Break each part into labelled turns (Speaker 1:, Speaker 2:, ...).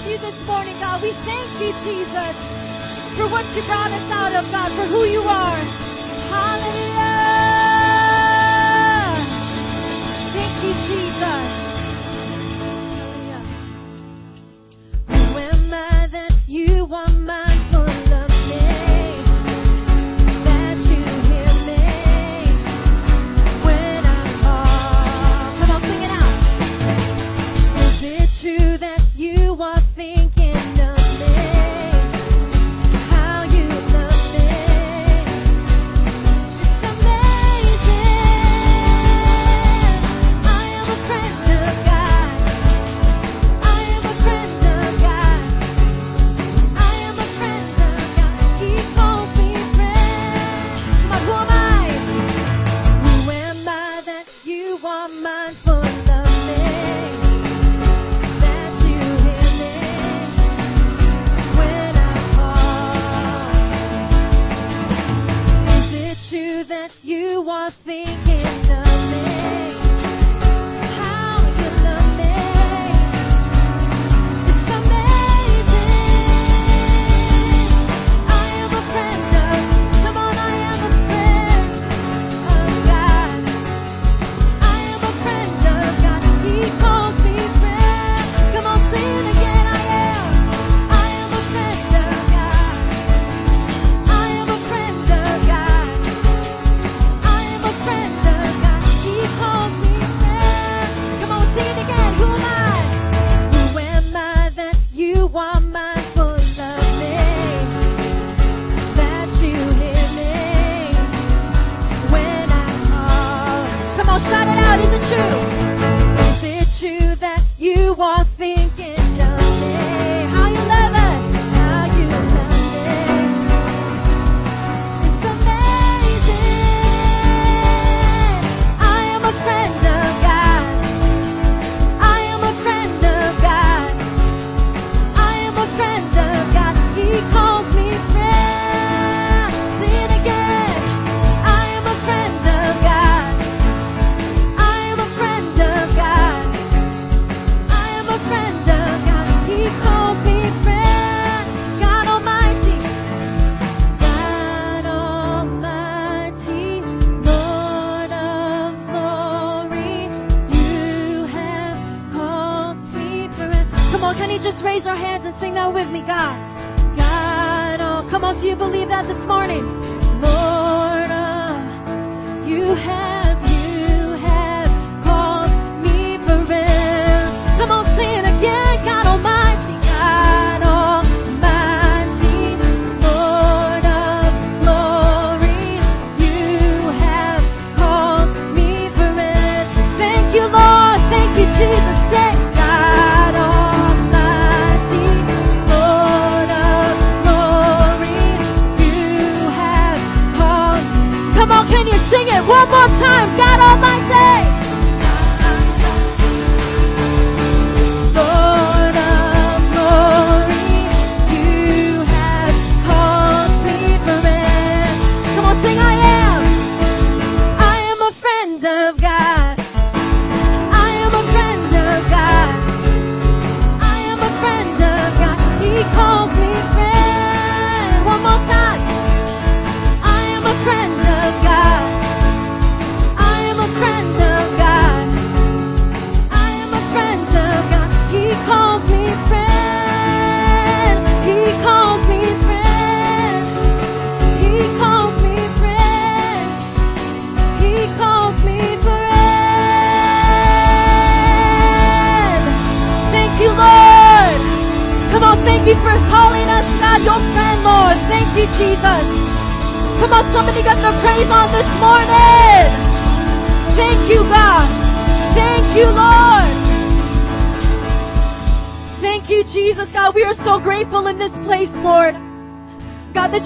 Speaker 1: love you this morning, God. We thank you, Jesus, for what you brought us out of, God, for who you are. Hallelujah.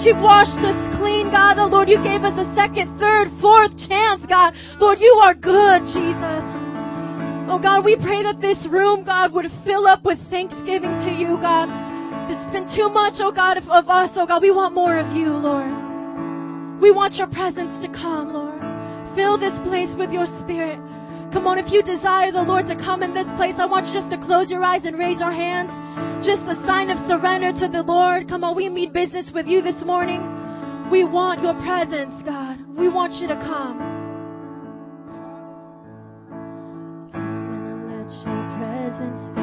Speaker 2: you've washed us clean, God. The Lord, you gave us a second, third, fourth chance, God. Lord, you are good, Jesus. Oh God, we pray that this room, God, would fill up with thanksgiving to you, God. There's been too much, oh God, of, of us, oh God. We want more of you, Lord. We want your presence to come, Lord. Fill this place with your spirit. Come on, if you desire the Lord to come in this place, I want you just to close your eyes and raise your hands
Speaker 1: just a sign of surrender to the Lord. Come on, we need business with you this morning. We want your presence, God. We want you to come. Let your presence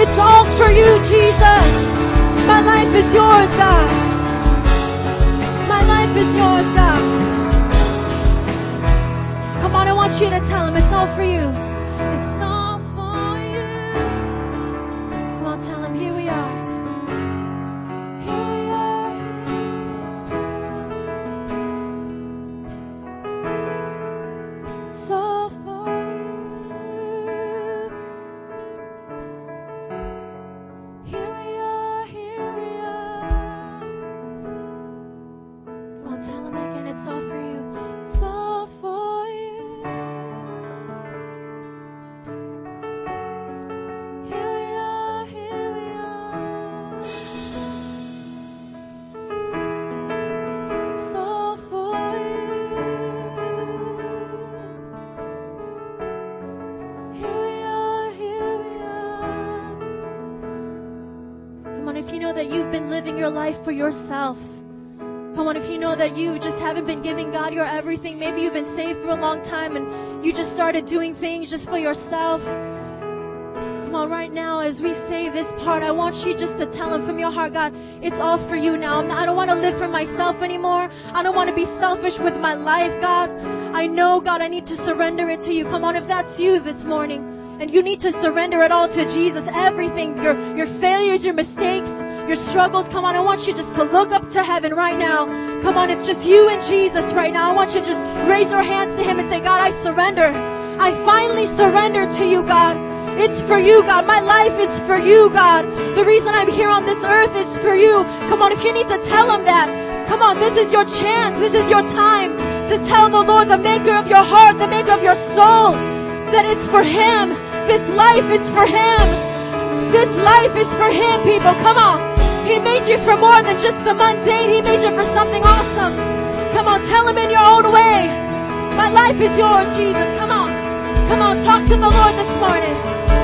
Speaker 1: It's all for you, Jesus. My life is yours, God. My life is yours, God. Come on, I want you to tell him it's all for you. Haven't been giving God your everything, maybe you've been saved for a long time and you just started doing things just for yourself. Come on, right now, as we say this part, I want you just to tell Him from your heart, God, it's all for you now. I don't want to live for myself anymore. I don't want to be selfish with my life, God. I know, God, I need to surrender it to you. Come on, if that's you this morning, and you need to surrender it all to Jesus, everything, your, your failures, your mistakes, your struggles. Come on, I want you just to look up to heaven right now. Come on, it's just you and Jesus right now. I want you to just raise your hands to Him and say, God, I surrender. I finally surrender to you, God. It's for you, God. My life is for you, God. The reason I'm here on this earth is for you. Come on, if you need to tell Him that, come on, this is your chance. This is your time to tell the Lord, the maker of your heart, the maker of your soul, that it's for Him. This life is for Him. This life is for Him, people. Come on. He made you for more than just the mundane. He made you for something awesome. Come on, tell him in your own way. My life is yours, Jesus. Come on. Come on, talk to the Lord this morning.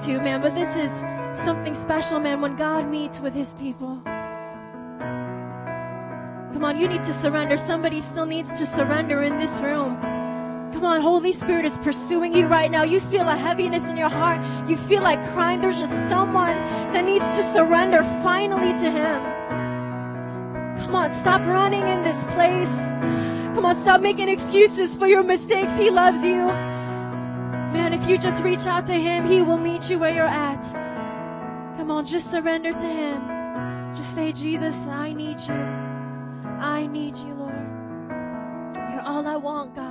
Speaker 1: Into, man, but this is something special, man, when God meets with his people. Come on, you need to surrender. Somebody still needs to surrender in this room. Come on, Holy Spirit is pursuing you right now. You feel a heaviness in your heart. You feel like crying. There's just someone that needs to surrender finally to Him. Come on, stop running in this place. Come on, stop making excuses for your mistakes. He loves you. Man, if you just reach out to Him, He will meet you where you're at. Come on, just surrender to Him. Just say, Jesus, I need you. I need you, Lord. You're all I want, God.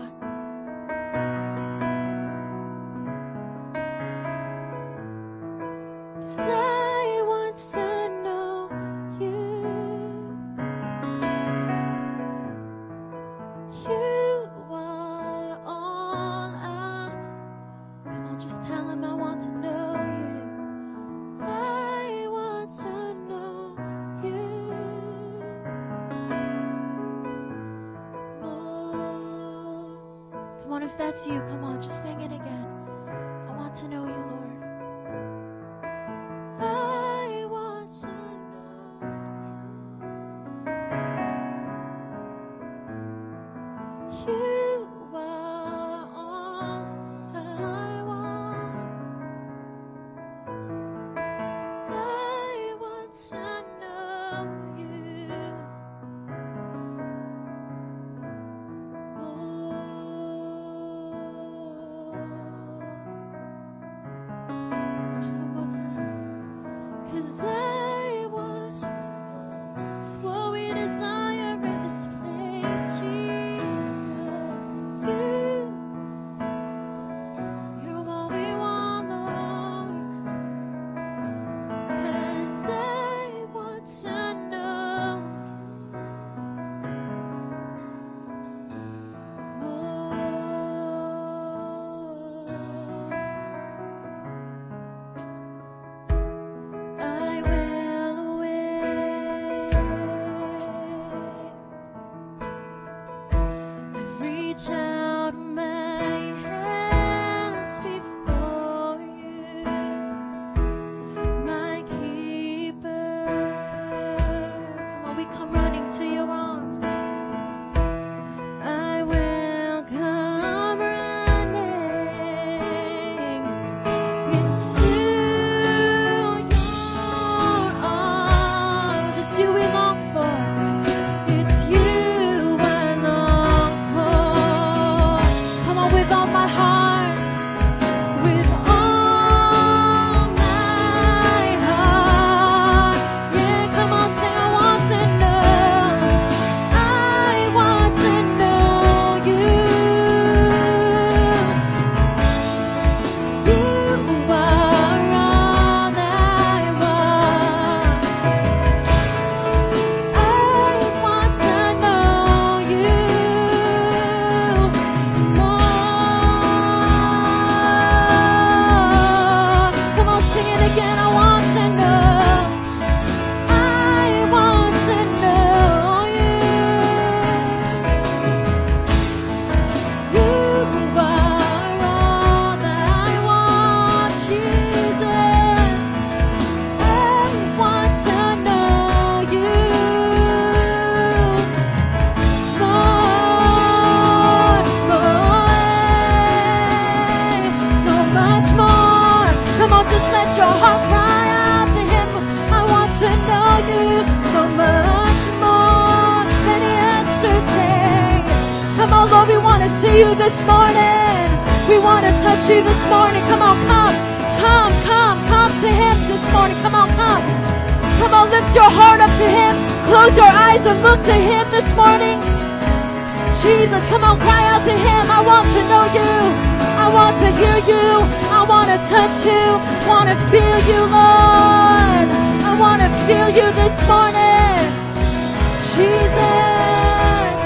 Speaker 1: Look to Him this morning. Jesus, come on, cry out to Him. I want to know you. I want to hear you. I want to touch you. I Want to feel you, Lord. I want to feel you this morning. Jesus.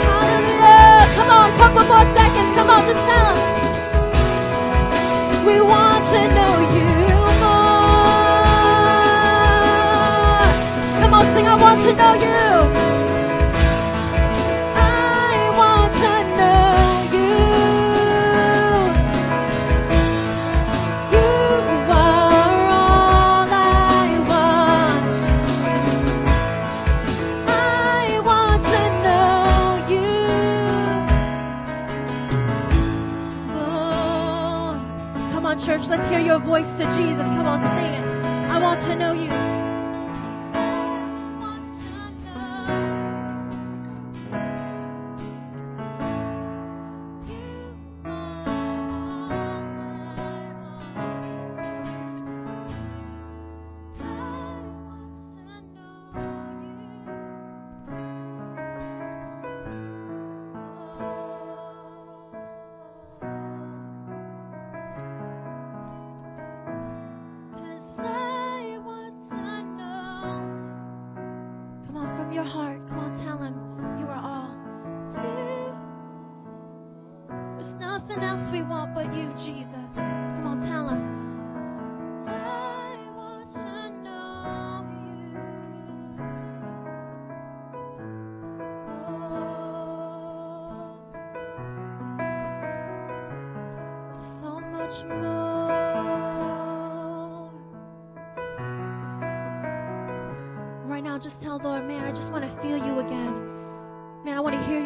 Speaker 1: Hallelujah. Come on, couple more seconds. Come on, just tell. We want church, let's hear your voice to Jesus. Come on, sing it. I want to know you.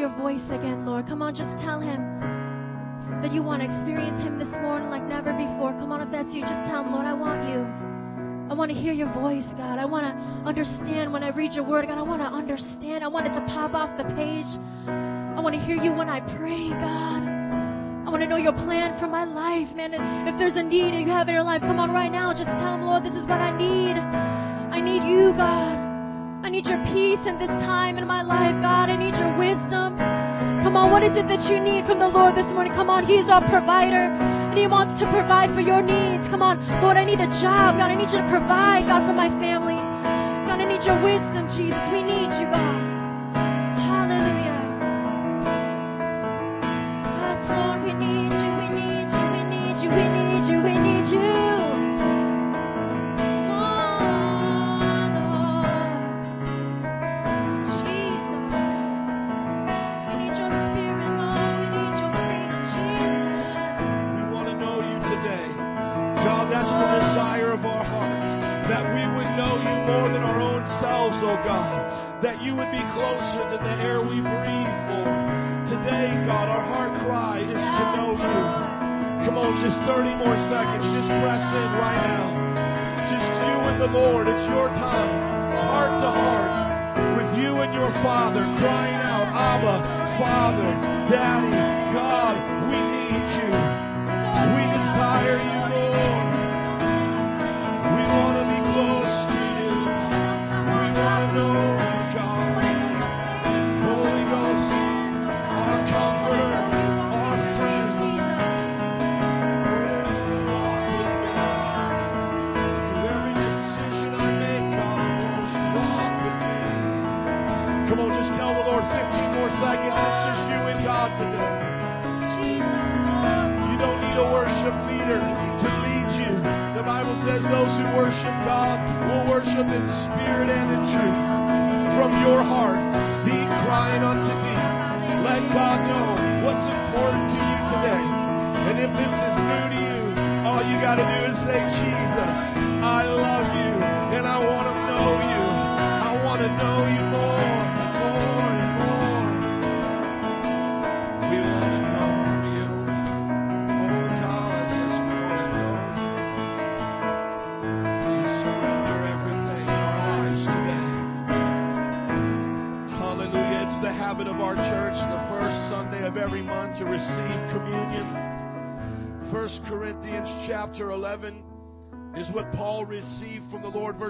Speaker 1: Your voice again, Lord. Come on, just tell him that you want to experience him this morning like never before. Come on, if that's you, just tell Lord, I want you. I want to hear your voice, God. I want to understand when I read your word, God. I want to understand. I want it to pop off the page. I want to hear you when I pray, God. I want to know your plan for my life, man. If there's a need that you have in your life, come on right now. Just tell him, Lord, this is what I need. I need you, God. I need your peace in this time in my life, God. I need your wisdom. Come on, what is it that you need from the Lord this morning? Come on, He's our provider, and He wants to provide for your needs. Come on, Lord, I need a job. God, I need you to provide, God, for my family. God, I need your wisdom, Jesus. We need you, God. Lord.
Speaker 3: It's your time. Heart to heart. With you and your Father crying out, Abba, Father, Daddy,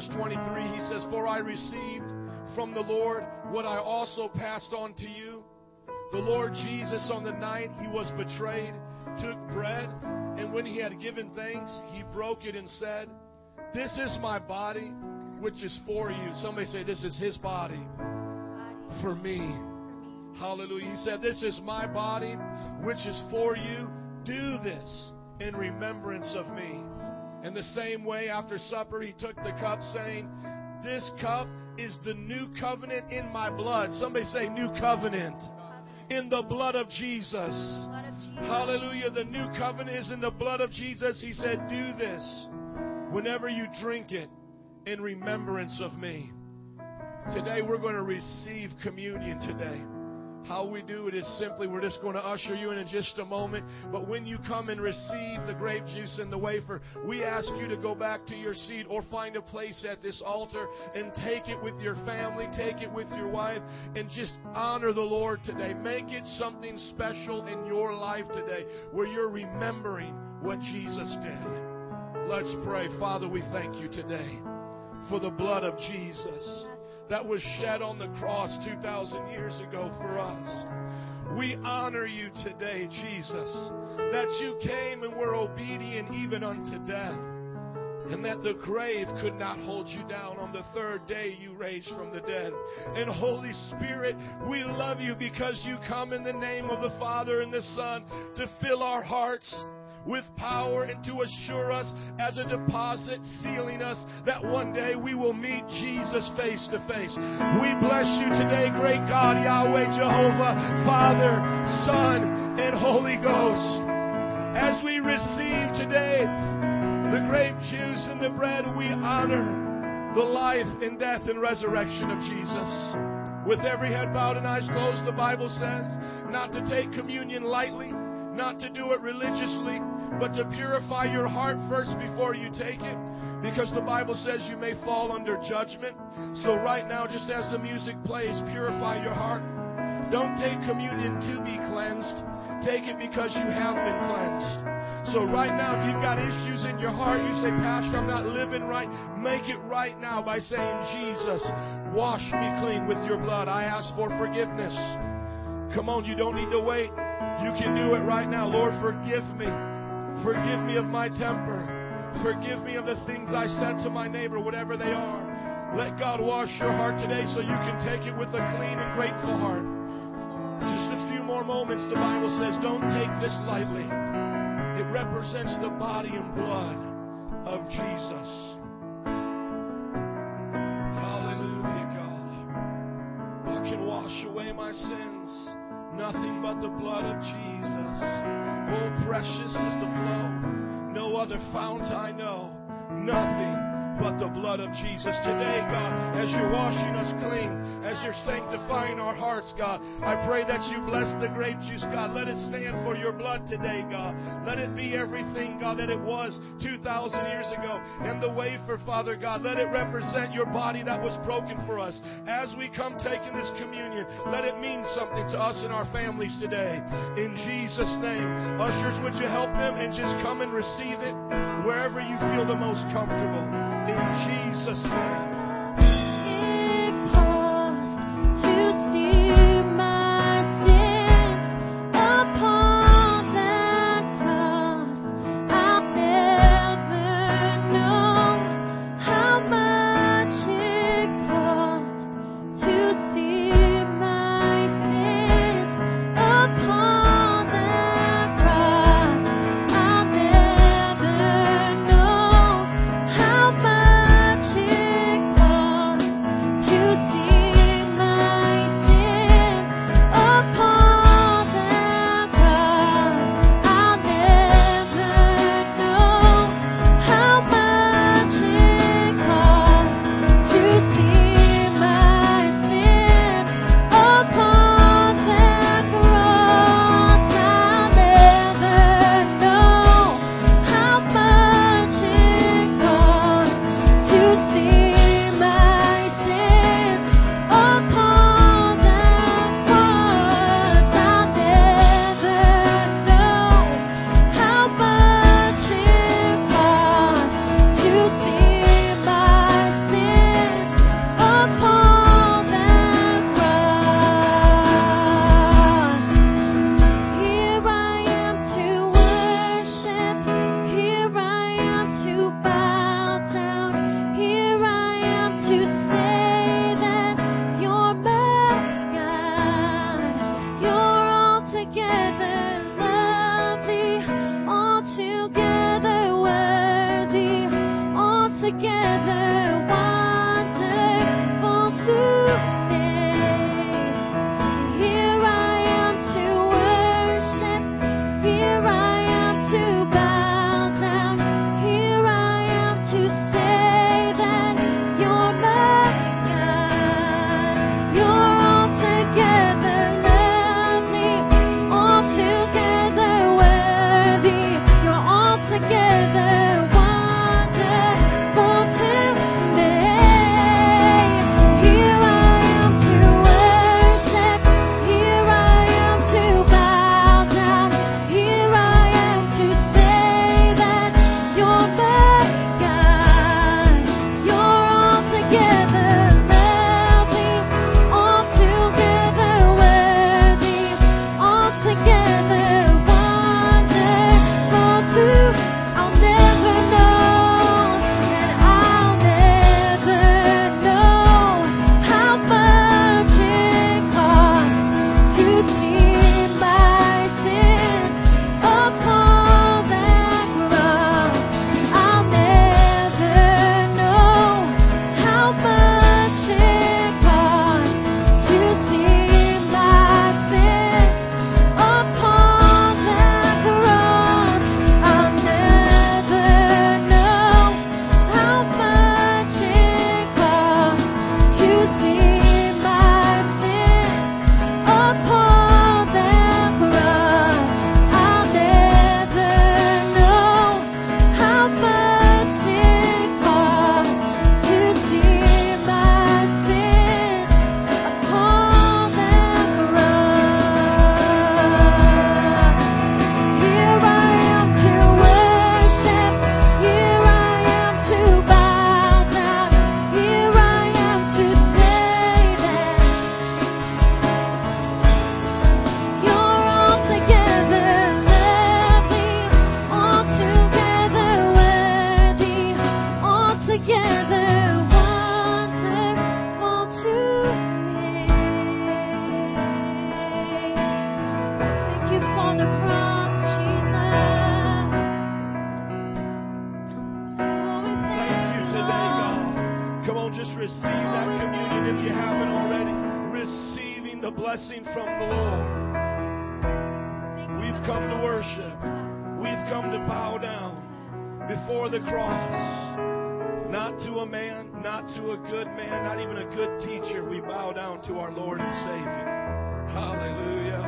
Speaker 3: Verse 23, he says, For I received from the Lord what I also passed on to you. The Lord Jesus, on the night he was betrayed, took bread, and when he had given thanks, he broke it and said, This is my body, which is for you. Somebody say, This is his body for me. Hallelujah. He said, This is my body, which is for you. Do this in remembrance of me. In the same way, after supper, he took the cup, saying, This cup is the new covenant in my blood. Somebody say, New covenant. In the blood of Jesus. Hallelujah. The new covenant is in the blood of Jesus. He said, Do this whenever you drink it in remembrance of me. Today, we're going to receive communion today. How we do it is simply we're just going to usher you in in just a moment. But when you come and receive the grape juice and the wafer, we ask you to go back to your seat or find a place at this altar and take it with your family, take it with your wife, and just honor the Lord today. Make it something special in your life today where you're remembering what Jesus did. Let's pray. Father, we thank you today for the blood of Jesus that was shed on the cross 2,000 years ago for us. We honor you today, Jesus, that you came and were obedient even unto death, and that the grave could not hold you down. On the third day, you raised from the dead. And Holy Spirit, we love you because you come in the name of the Father and the Son to fill our hearts with power and to assure us as a deposit, sealing us that one day we will meet Jesus face to face. We bless you today, great God, Yahweh, Jehovah, Father, Son, and Holy Ghost. As we receive today the grape juice and the bread, we honor the life and death and resurrection of Jesus. With every head bowed and eyes closed, the Bible says not to take communion lightly not to do it religiously, but to purify your heart first before you take it. Because the Bible says you may fall under judgment. So, right now, just as the music plays, purify your heart. Don't take communion to be cleansed. Take it because you have been cleansed. So, right now, if you've got issues in your heart, you say, Pastor, I'm not living right. Make it right now by saying, Jesus, wash me clean with your blood. I ask for forgiveness. Come on, you don't need to wait. You can do it right now. Lord, forgive me. Forgive me of my temper. Forgive me of the things I said to my neighbor, whatever they are. Let God wash your heart today so you can take it with a clean and grateful heart. Just a few more moments, the Bible says, don't take this lightly. It represents the body and blood of Jesus. But the blood of Jesus. Oh, precious is the flow. No other fount I know. Nothing but the blood of Jesus. Today, God, as you're washing us clean, as you're sanctifying our hearts, God, I pray that you bless the grape juice, God. Let it stand for your blood today, God. Let it be everything, God, that it was 2,000 years ago. And the wafer, Father God, let it represent your body that was broken for us. As we come taking this communion, let it mean something to us and our families today. In Jesus' name. Ushers, would you help them and just come and receive it wherever you feel the most comfortable. In Jesus' name. Before the cross. Not to a man, not to a good man, not even a good teacher. We bow down to our Lord and Savior. Hallelujah.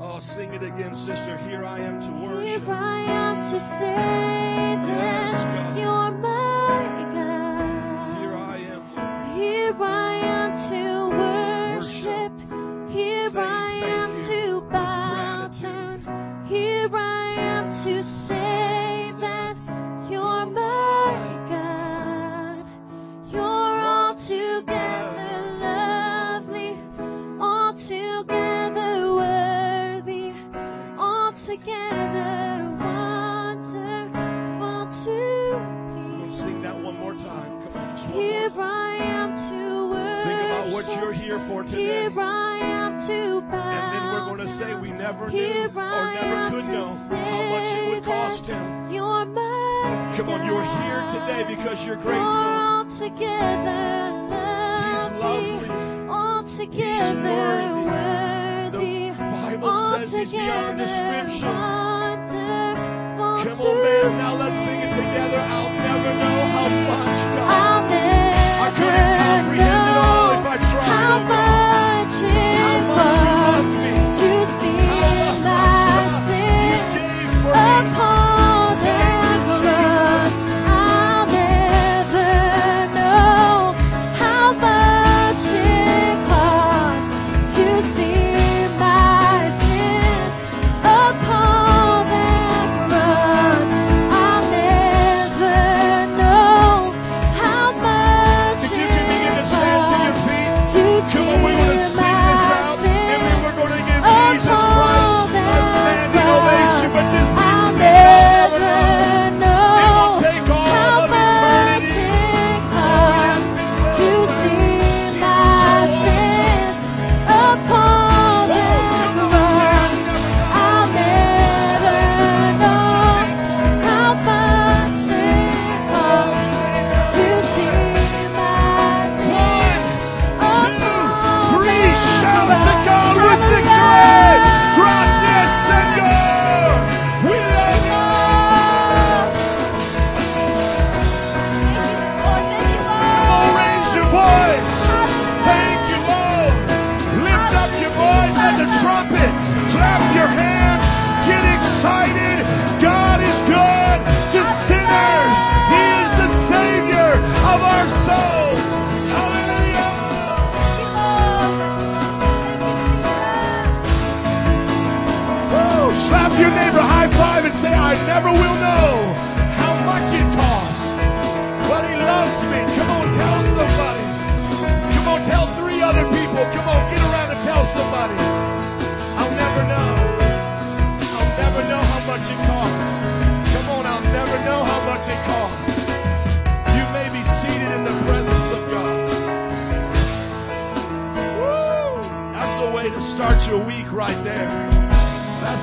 Speaker 3: Oh, sing it again, sister. Here I am to worship.
Speaker 1: Here I am to say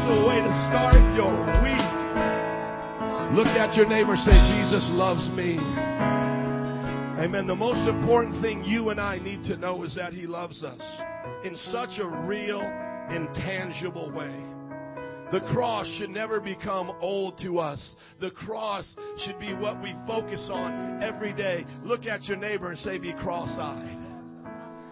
Speaker 3: a way to start your week. Look at your neighbor, say, Jesus loves me. Amen. The most important thing you and I need to know is that He loves us in such a real, intangible way. The cross should never become old to us. The cross should be what we focus on every day. Look at your neighbor and say, Be cross eyed.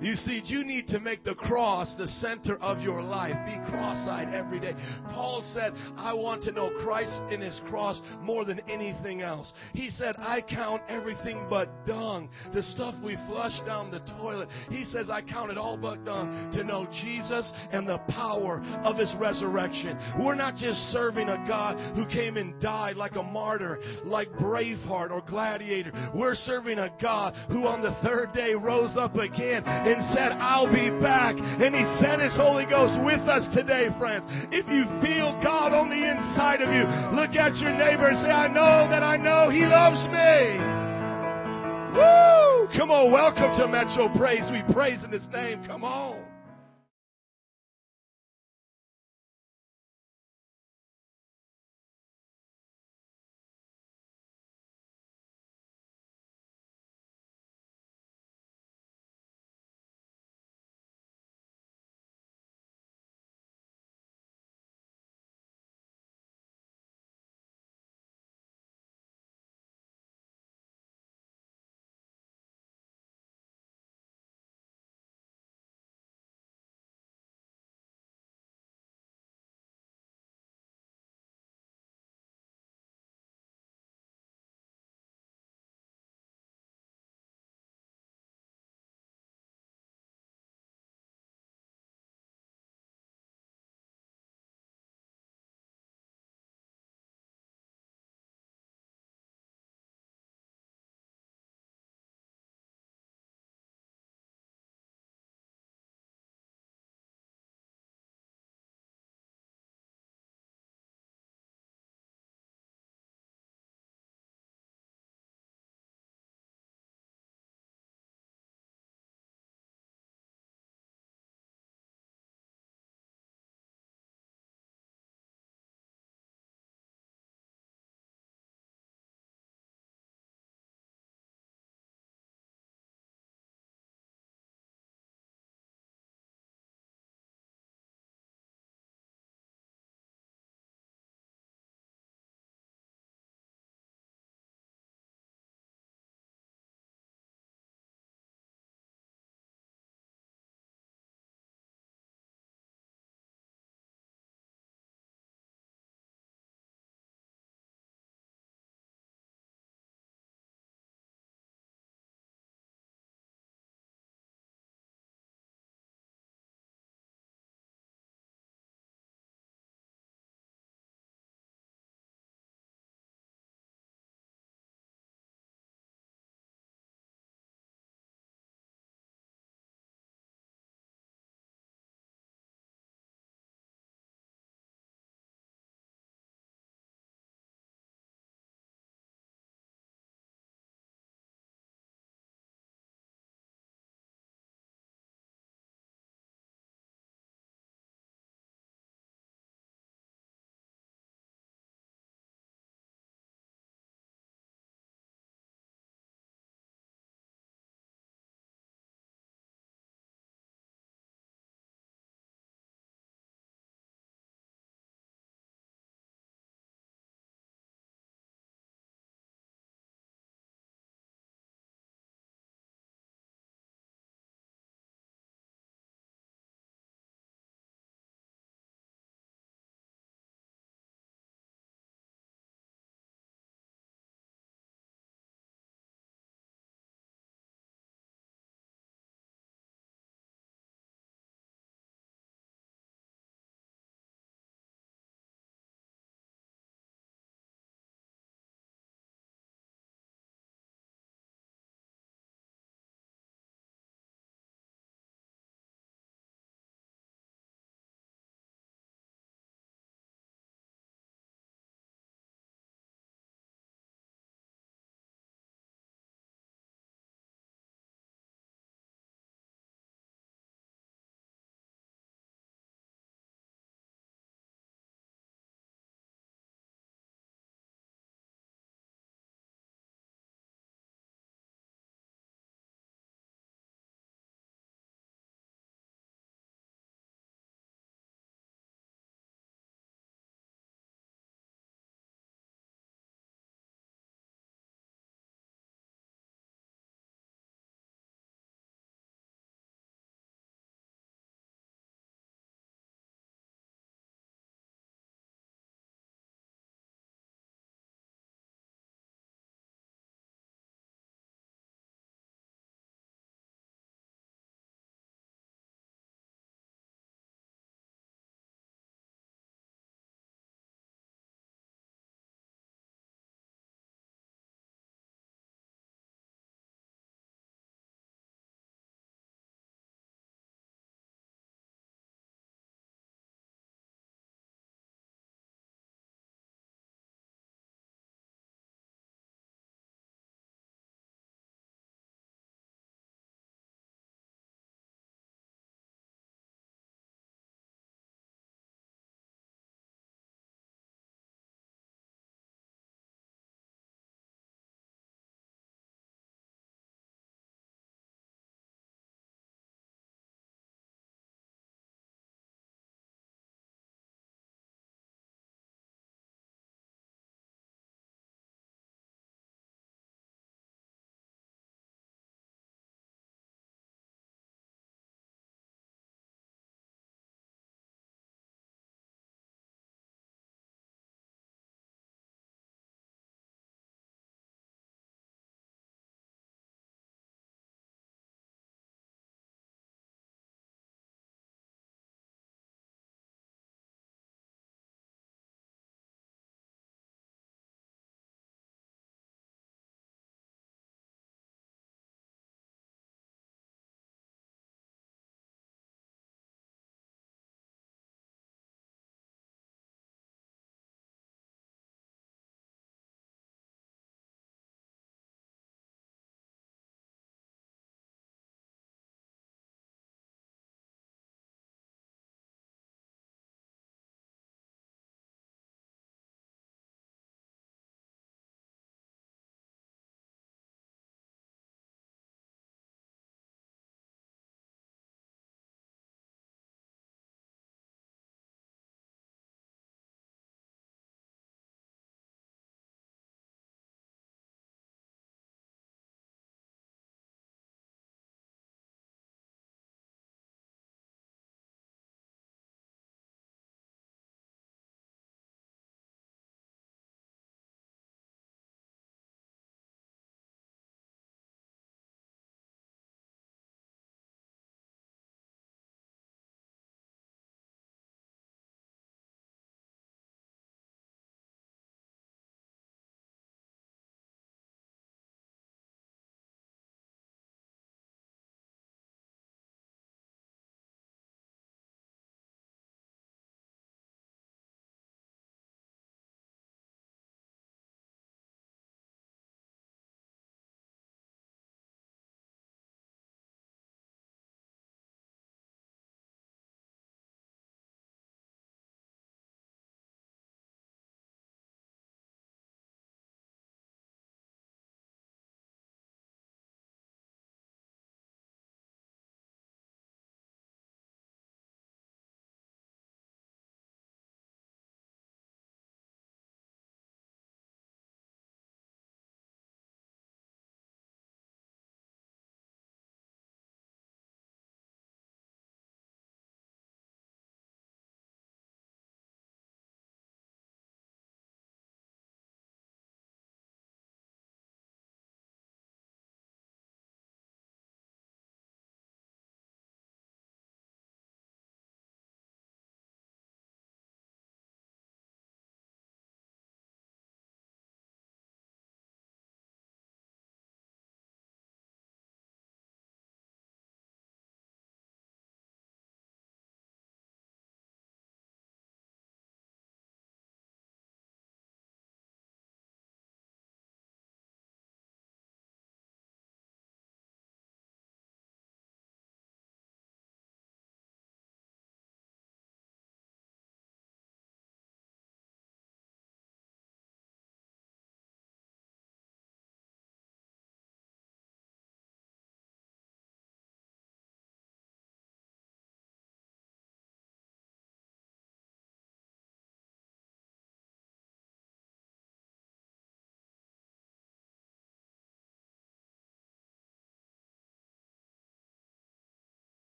Speaker 3: You see, you need to make the cross the center of your life. Be cross-eyed every day. Paul said, I want to know Christ in his cross more than anything else. He said, I count everything but dung, the stuff we flush down the toilet. He says, I count it all but dung to know Jesus and the power of his resurrection. We're not just serving a God who came and died like a martyr, like Braveheart or Gladiator. We're serving a God who on the third day rose up again and said, I'll be back. And He sent His Holy Ghost with us today, friends. If you feel God on the inside of you, look at your neighbor and say, I know that I know He loves me. Woo! Come on, welcome to Metro Praise. We praise in His name. Come on.